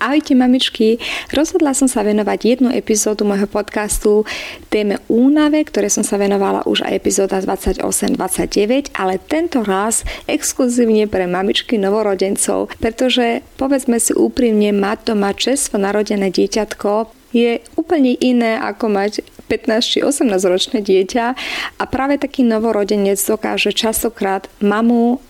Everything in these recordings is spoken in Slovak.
Ahojte mamičky, rozhodla som sa venovať jednu epizódu môjho podcastu téme únave, ktoré som sa venovala už aj epizóda 28-29, ale tento raz exkluzívne pre mamičky novorodencov, pretože povedzme si úprimne, mať doma čestvo narodené dieťatko je úplne iné ako mať 15 či 18 ročné dieťa a práve taký novorodenec dokáže častokrát mamu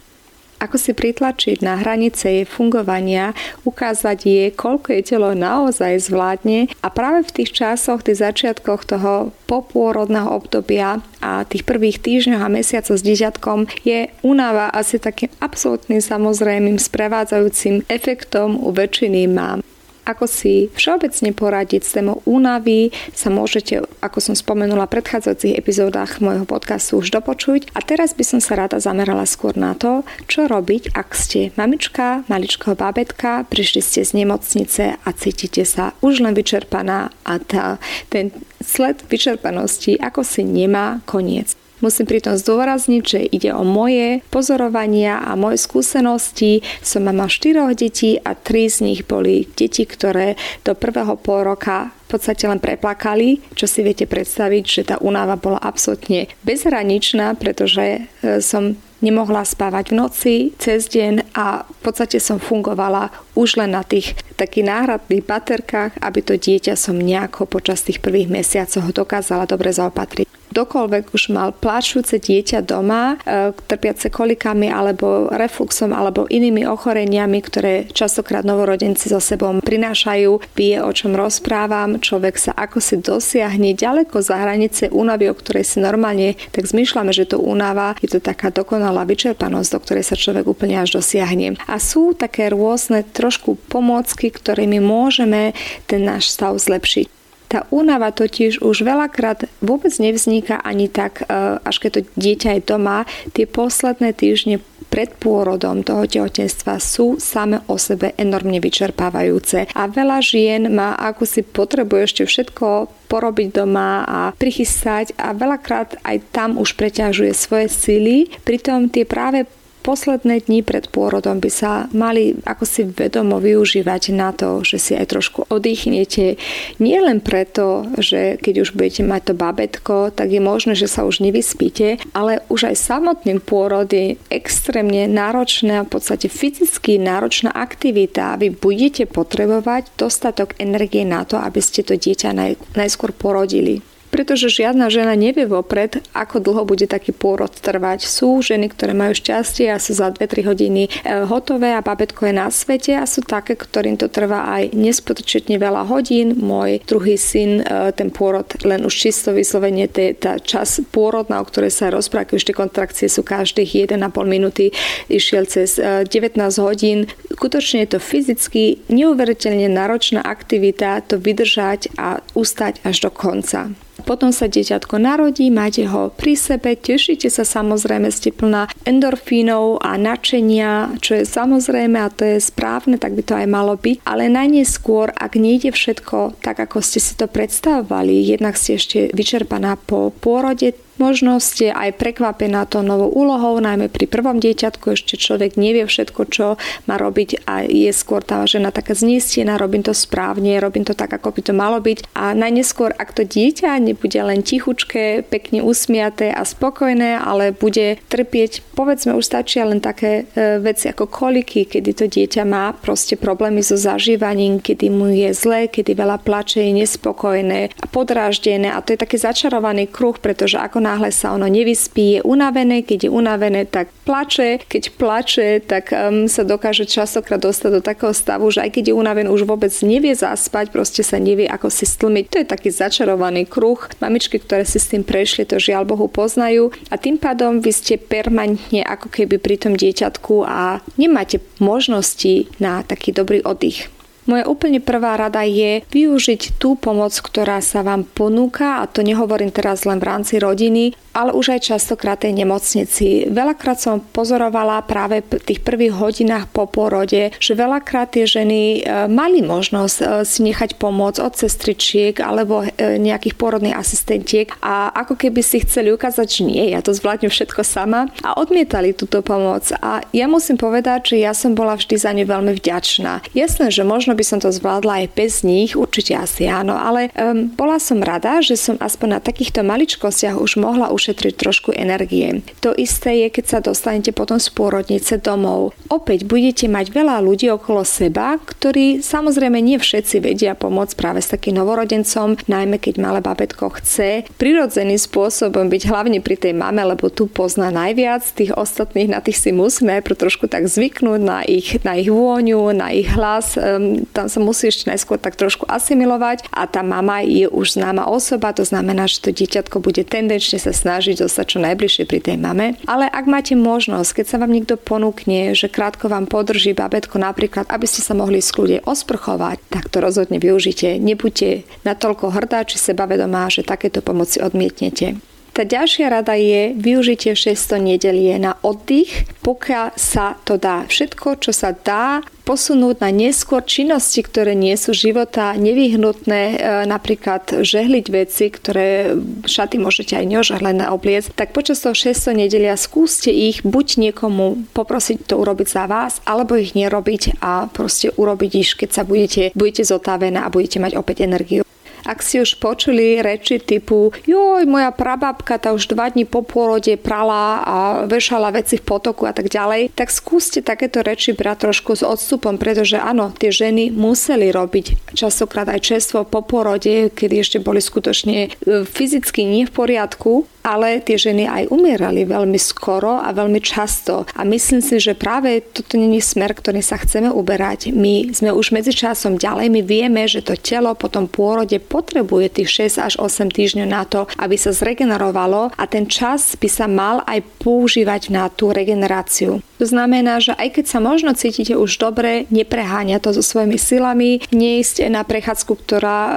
ako si pritlačiť na hranice jej fungovania, ukázať jej, koľko jej telo naozaj zvládne a práve v tých časoch, tých začiatkoch toho popôrodného obdobia a tých prvých týždňoch a mesiacov s dieťatkom je únava asi takým absolútnym samozrejmým sprevádzajúcim efektom u väčšiny mám. Ako si všeobecne poradiť s témou únavy sa môžete, ako som spomenula v predchádzajúcich epizódach môjho podcastu už dopočuť. A teraz by som sa rada zamerala skôr na to, čo robiť, ak ste mamička, maličkého bábetka, prišli ste z nemocnice a cítite sa už len vyčerpaná a tá, ten sled vyčerpanosti ako si nemá koniec. Musím pritom zdôrazniť, že ide o moje pozorovania a moje skúsenosti. Som mama štyroch detí a tri z nich boli deti, ktoré do prvého pol roka v podstate len preplakali, čo si viete predstaviť, že tá únava bola absolútne bezhraničná, pretože e, som nemohla spávať v noci, cez deň a v podstate som fungovala už len na tých takých náhradných baterkách, aby to dieťa som nejako počas tých prvých mesiacov dokázala dobre zaopatriť kdokoľvek už mal pláčujúce dieťa doma, e, trpiace kolikami alebo refluxom alebo inými ochoreniami, ktoré častokrát novorodenci so sebou prinášajú, vie o čom rozprávam, človek sa ako si dosiahne ďaleko za hranice únavy, o ktorej si normálne tak zmýšľame, že to únava je to taká dokonalá vyčerpanosť, do ktorej sa človek úplne až dosiahne. A sú také rôzne trošku pomôcky, ktorými môžeme ten náš stav zlepšiť. Tá únava totiž už veľakrát vôbec nevzniká ani tak, e, až keď to dieťa je doma. Tie posledné týždne pred pôrodom toho tehotenstva sú same o sebe enormne vyčerpávajúce. A veľa žien má ako si potrebuje ešte všetko porobiť doma a prichystať a veľakrát aj tam už preťažuje svoje sily. Pritom tie práve posledné dni pred pôrodom by sa mali ako si vedomo využívať na to, že si aj trošku oddychnete. Nie len preto, že keď už budete mať to babetko, tak je možné, že sa už nevyspíte, ale už aj samotný pôrod je extrémne náročná, v podstate fyzicky náročná aktivita. Vy budete potrebovať dostatok energie na to, aby ste to dieťa naj, najskôr porodili pretože žiadna žena nevie vopred, ako dlho bude taký pôrod trvať. Sú ženy, ktoré majú šťastie a sú za 2-3 hodiny e, hotové a babetko je na svete a sú také, ktorým to trvá aj nespočetne veľa hodín. Môj druhý syn, e, ten pôrod len už čisto vyslovene, tá čas pôrodná, o ktorej sa rozpráva, už kontrakcie sú každých 1,5 minúty, išiel cez 19 e, hodín. Skutočne je to fyzicky neuveriteľne náročná aktivita to vydržať a ustať až do konca. Potom sa dieťatko narodí, máte ho pri sebe, tešíte sa samozrejme, ste plná endorfínov a načenia, čo je samozrejme a to je správne, tak by to aj malo byť. Ale najneskôr, ak nejde všetko tak, ako ste si to predstavovali, jednak ste ešte vyčerpaná po pôrode, Možno ste aj prekvapená to novou úlohou, najmä pri prvom dieťatku ešte človek nevie všetko, čo má robiť a je skôr tá žena taká znistená, robím to správne, robím to tak, ako by to malo byť. A najneskôr, ak to dieťa nebude len tichučké, pekne usmiaté a spokojné, ale bude trpieť, povedzme už stačia len také e, veci ako koliky, kedy to dieťa má proste problémy so zažívaním, kedy mu je zle, kedy veľa plače, je nespokojné a podráždené a to je taký začarovaný kruh, pretože ako náhle sa ono nevyspí, je unavené, keď je unavené, tak plače, keď plače, tak um, sa dokáže častokrát dostať do takého stavu, že aj keď je unavený, už vôbec nevie zaspať, proste sa nevie, ako si stlmiť. To je taký začarovaný kruh. Mamičky, ktoré si s tým prešli, to žiaľ Bohu poznajú a tým pádom vy ste permanentne ako keby pri tom dieťatku a nemáte možnosti na taký dobrý oddych. Moja úplne prvá rada je využiť tú pomoc, ktorá sa vám ponúka a to nehovorím teraz len v rámci rodiny, ale už aj častokrát tej nemocnici. Veľakrát som pozorovala práve v tých prvých hodinách po porode, že veľakrát tie ženy e, mali možnosť e, si nechať pomoc od sestričiek alebo e, nejakých porodných asistentiek a ako keby si chceli ukázať, že nie, ja to zvládnem všetko sama a odmietali túto pomoc. A ja musím povedať, že ja som bola vždy za ňu veľmi vďačná. Jasné, že možno by som to zvládla aj bez nich, určite asi áno, ale um, bola som rada, že som aspoň na takýchto maličkostiach už mohla ušetriť trošku energie. To isté je, keď sa dostanete potom z pôrodnice domov. Opäť budete mať veľa ľudí okolo seba, ktorí samozrejme nie všetci vedia pomôcť práve s takým novorodencom, najmä keď malé babetko chce prirodzeným spôsobom byť hlavne pri tej mame, lebo tu pozná najviac, tých ostatných na tých si musíme najprv trošku tak zvyknúť na ich, na ich vôňu, na ich hlas, um, tam sa musí ešte najskôr tak trošku asimilovať a tá mama je už známa osoba, to znamená, že to dieťatko bude tendenčne sa snažiť zostať čo najbližšie pri tej mame. Ale ak máte možnosť, keď sa vám niekto ponúkne, že krátko vám podrží babetko napríklad, aby ste sa mohli skľude osprchovať, tak to rozhodne využite. Nebuďte natoľko hrdá či sebavedomá, že takéto pomoci odmietnete. Tá ďalšia rada je využitie 600 nedelie na oddych, pokiaľ sa to dá. Všetko, čo sa dá, posunúť na neskôr činnosti, ktoré nie sú života nevyhnutné, e, napríklad žehliť veci, ktoré šaty môžete aj neožehlené obliecť, tak počas toho 600 nedelia skúste ich buď niekomu poprosiť to urobiť za vás, alebo ich nerobiť a proste urobiť ich, keď sa budete, budete zotavené a budete mať opäť energiu. Ak si už počuli reči typu joj, moja prababka tá už dva dní po pôrode prala a vešala veci v potoku a tak ďalej, tak skúste takéto reči brať trošku s odstupom, pretože áno, tie ženy museli robiť častokrát aj čestvo po pôrode, kedy ešte boli skutočne e, fyzicky nie v poriadku, ale tie ženy aj umierali veľmi skoro a veľmi často. A myslím si, že práve toto není smer, ktorý sa chceme uberať. My sme už medzičasom ďalej, my vieme, že to telo po tom pôrode potrebuje tých 6 až 8 týždňov na to, aby sa zregenerovalo a ten čas by sa mal aj používať na tú regeneráciu. To znamená, že aj keď sa možno cítite už dobre, nepreháňa to so svojimi silami, neísť na prechádzku, ktorá e,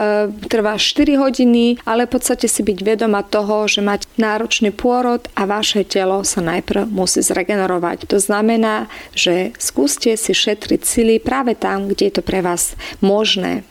trvá 4 hodiny, ale v podstate si byť vedoma toho, že mať náročný pôrod a vaše telo sa najprv musí zregenerovať. To znamená, že skúste si šetriť sily práve tam, kde je to pre vás možné.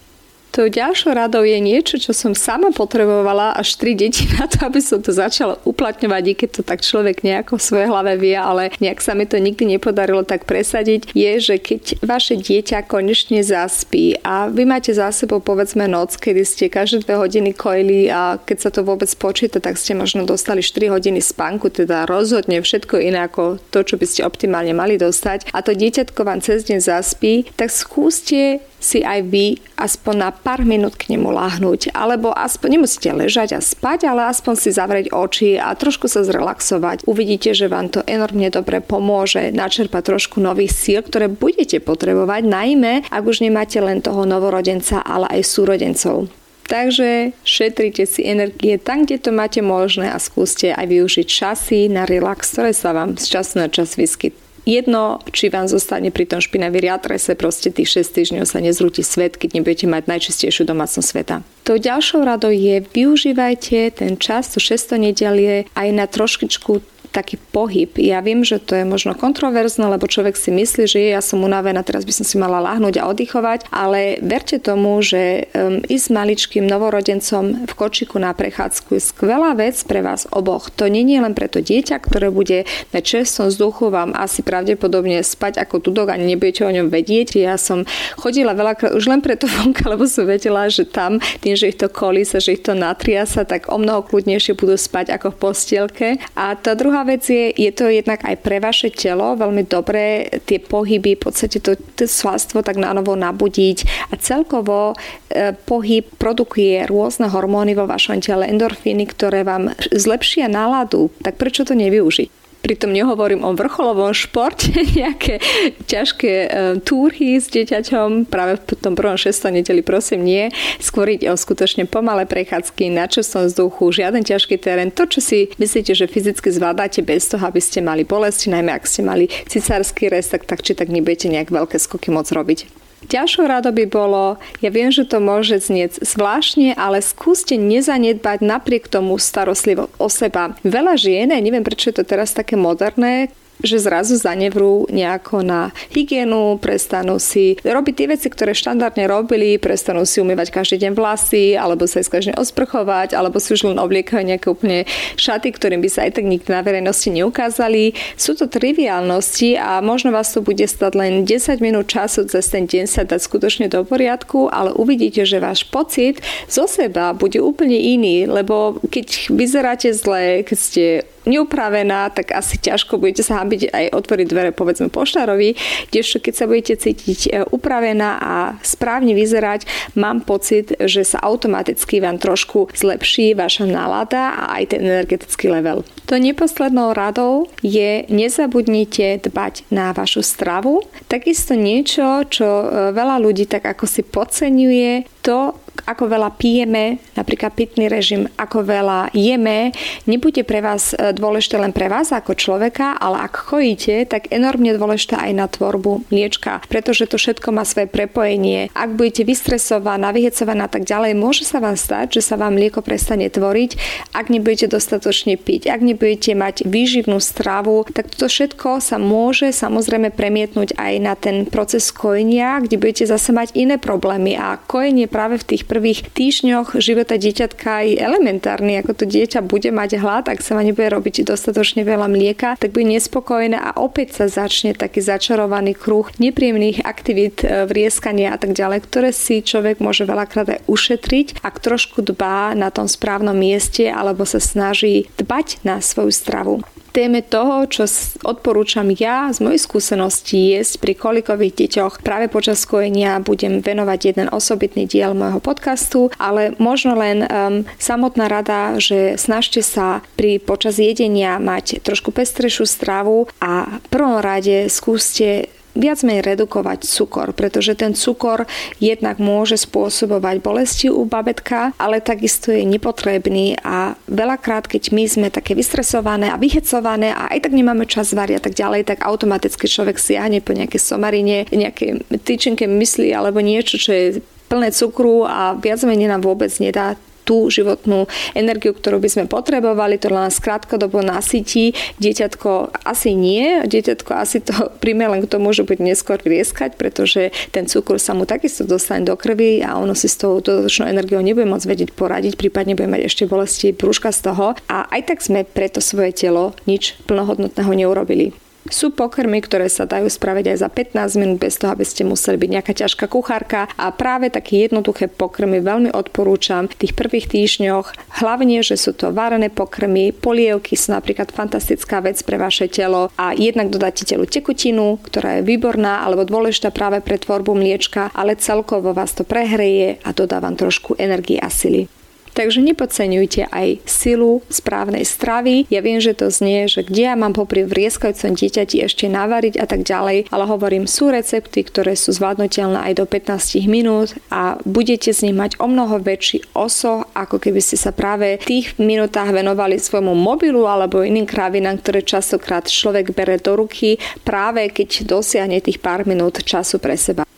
To ďalšou radou je niečo, čo som sama potrebovala až tri deti na to, aby som to začala uplatňovať, i keď to tak človek nejako v svojej hlave vie, ale nejak sa mi to nikdy nepodarilo tak presadiť, je, že keď vaše dieťa konečne zaspí a vy máte za sebou povedzme noc, kedy ste každé dve hodiny kojili a keď sa to vôbec počíta, tak ste možno dostali 4 hodiny spánku, teda rozhodne všetko iné ako to, čo by ste optimálne mali dostať. A to dieťatko vám cez deň zaspí, tak skúste si aj vy aspoň na pár minút k nemu lahnúť. Alebo aspoň nemusíte ležať a spať, ale aspoň si zavrieť oči a trošku sa zrelaxovať. Uvidíte, že vám to enormne dobre pomôže načerpať trošku nových síl, ktoré budete potrebovať, najmä ak už nemáte len toho novorodenca, ale aj súrodencov. Takže šetrite si energie tam, kde to máte možné a skúste aj využiť časy na relax, ktoré sa vám z času na čas vyskyt, jedno, či vám zostane pri tom špinavý riatrese, proste tých 6 týždňov sa nezrúti svet, keď nebudete mať najčistejšiu domácnosť sveta. To ďalšou radou je, využívajte ten čas, to 600 nedelie aj na trošičku taký pohyb. Ja viem, že to je možno kontroverzné, lebo človek si myslí, že ja som unavená, teraz by som si mala lahnúť a oddychovať, ale verte tomu, že um, ísť maličkým novorodencom v kočiku na prechádzku je skvelá vec pre vás oboch. To nie je len pre to dieťa, ktoré bude na čerstom vzduchu vám asi pravdepodobne spať ako tudok a nebudete o ňom vedieť. Ja som chodila veľakrát už len preto vonka, lebo som vedela, že tam tým, že ich to kolísa, že ich to natriasa, tak o mnoho kľudnejšie budú spať ako v postielke. A tá druhá vec je, je to jednak aj pre vaše telo veľmi dobré tie pohyby, v podstate to, to svalstvo tak na novo nabudiť a celkovo e, pohyb produkuje rôzne hormóny vo vašom tele, endorfíny, ktoré vám zlepšia náladu, tak prečo to nevyužiť? Pritom nehovorím o vrcholovom športe, nejaké ťažké e, túry s dieťaťom, práve v tom prvom 6. nedeli prosím nie. Skôr ide o skutočne pomalé prechádzky na častom vzduchu, žiaden ťažký terén. To, čo si myslíte, že fyzicky zvládate bez toho, aby ste mali bolesti, najmä ak ste mali cisársky rez, tak, tak či tak nebudete nejak veľké skoky môcť robiť. Ďalšou rado by bolo, ja viem, že to môže znieť zvláštne, ale skúste nezanedbať napriek tomu starostlivo o seba. Veľa žien, neviem prečo je to teraz také moderné, že zrazu zanevrú nejako na hygienu, prestanú si robiť tie veci, ktoré štandardne robili, prestanú si umývať každý deň vlasy, alebo sa každý osprchovať, alebo si už len obliekajú nejaké úplne šaty, ktorým by sa aj tak nikto na verejnosti neukázali. Sú to triviálnosti a možno vás to bude stať len 10 minút času cez ten deň sa dať skutočne do poriadku, ale uvidíte, že váš pocit zo seba bude úplne iný, lebo keď vyzeráte zle, keď ste neupravená, tak asi ťažko budete sa hambiť aj otvoriť dvere povedzme poštárovi, kdežto keď sa budete cítiť e, upravená a správne vyzerať, mám pocit, že sa automaticky vám trošku zlepší vaša nálada a aj ten energetický level. To neposlednou radou je nezabudnite dbať na vašu stravu. Takisto niečo, čo e, veľa ľudí tak ako si podceňuje, to, ako veľa pijeme, napríklad pitný režim, ako veľa jeme, nebude pre vás e, dôležité len pre vás ako človeka, ale ak chojíte, tak enormne dôležité aj na tvorbu mliečka, pretože to všetko má svoje prepojenie. Ak budete vystresovaná, vyhecovaná a tak ďalej, môže sa vám stať, že sa vám mlieko prestane tvoriť, ak nebudete dostatočne piť, ak nebudete mať výživnú stravu, tak toto všetko sa môže samozrejme premietnúť aj na ten proces kojenia, kde budete zase mať iné problémy a kojenie práve v tých prvých týždňoch života dieťatka je elementárny, ako to dieťa bude mať hlad, ak sa ma nebude robiť dostatočne veľa mlieka, tak bude nespokojné a opäť sa začne taký začarovaný kruh nepríjemných aktivít, e, vrieskania a tak ďalej, ktoré si človek môže veľakrát aj ušetriť, ak trošku dbá na tom správnom mieste alebo sa snaží dbať na svoju stravu téme toho, čo odporúčam ja z mojej skúsenosti jesť pri kolikových deťoch. Práve počas kojenia budem venovať jeden osobitný diel môjho podcastu, ale možno len um, samotná rada, že snažte sa pri počas jedenia mať trošku pestrejšiu stravu a v prvom rade skúste viac menej redukovať cukor, pretože ten cukor jednak môže spôsobovať bolesti u babetka, ale takisto je nepotrebný a veľakrát, keď my sme také vystresované a vyhecované a aj tak nemáme čas variť a tak ďalej, tak automaticky človek siahne po nejaké somarine, nejaké tyčinke mysli alebo niečo, čo je plné cukru a viac menej nám vôbec nedá tú životnú energiu, ktorú by sme potrebovali, to len krátkodobo nasytí. Dieťatko asi nie, dieťatko asi to príjme len k tomu, že bude neskôr vrieskať, pretože ten cukor sa mu takisto dostane do krvi a ono si s tou dodatočnou energiou nebude môcť vedieť poradiť, prípadne bude mať ešte bolesti brúška z toho. A aj tak sme preto svoje telo nič plnohodnotného neurobili. Sú pokrmy, ktoré sa dajú spraviť aj za 15 minút bez toho, aby ste museli byť nejaká ťažká kuchárka a práve také jednoduché pokrmy veľmi odporúčam v tých prvých týždňoch. Hlavne, že sú to varené pokrmy, polievky sú napríklad fantastická vec pre vaše telo a jednak dodáte telu tekutinu, ktorá je výborná alebo dôležitá práve pre tvorbu mliečka, ale celkovo vás to prehreje a dodávam trošku energie a sily. Takže nepodceňujte aj silu správnej stravy. Ja viem, že to znie, že kde ja mám popri vrieskajúcom dieťati ešte navariť a tak ďalej, ale hovorím, sú recepty, ktoré sú zvládnutelné aj do 15 minút a budete z nich mať o mnoho väčší oso, ako keby ste sa práve v tých minútach venovali svojmu mobilu alebo iným kravinám, ktoré častokrát človek bere do ruky práve keď dosiahne tých pár minút času pre seba.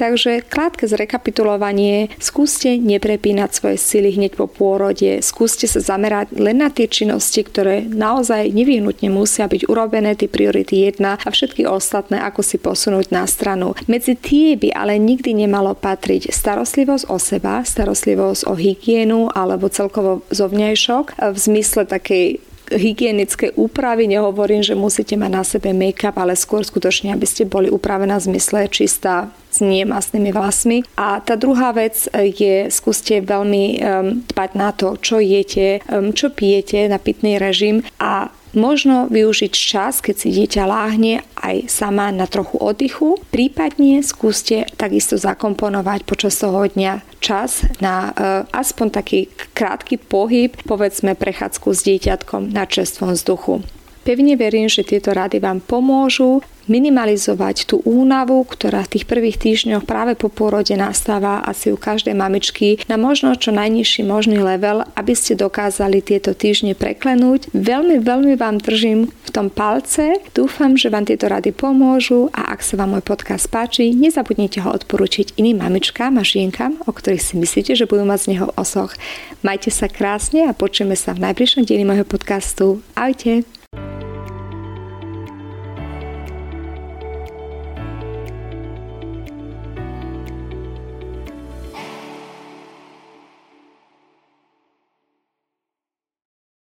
Takže krátke zrekapitulovanie, skúste neprepínať svoje sily hneď po pôrode, skúste sa zamerať len na tie činnosti, ktoré naozaj nevyhnutne musia byť urobené, tie priority jedna a všetky ostatné, ako si posunúť na stranu. Medzi tie by ale nikdy nemalo patriť starostlivosť o seba, starostlivosť o hygienu alebo celkovo zovňajšok v zmysle takej hygienické úpravy. Nehovorím, že musíte mať na sebe make-up, ale skôr skutočne, aby ste boli upravená v zmysle čistá s nemasnými vlasmi. A tá druhá vec je, skúste veľmi um, dbať na to, čo jete, um, čo pijete na pitný režim a Možno využiť čas, keď si dieťa láhne aj sama na trochu oddychu. Prípadne skúste takisto zakomponovať počas toho dňa čas na uh, aspoň taký krátky pohyb, povedzme prechádzku s dieťatkom na čerstvom vzduchu. Pevne verím, že tieto rady vám pomôžu minimalizovať tú únavu, ktorá v tých prvých týždňoch práve po pôrode nastáva asi u každej mamičky na možno čo najnižší možný level, aby ste dokázali tieto týždne preklenúť. Veľmi, veľmi vám držím v tom palce. Dúfam, že vám tieto rady pomôžu a ak sa vám môj podcast páči, nezabudnite ho odporučiť iným mamičkám a žienkam, o ktorých si myslíte, že budú mať z neho osoch. Majte sa krásne a počujeme sa v najbližšom dieli môjho podcastu. Ahojte!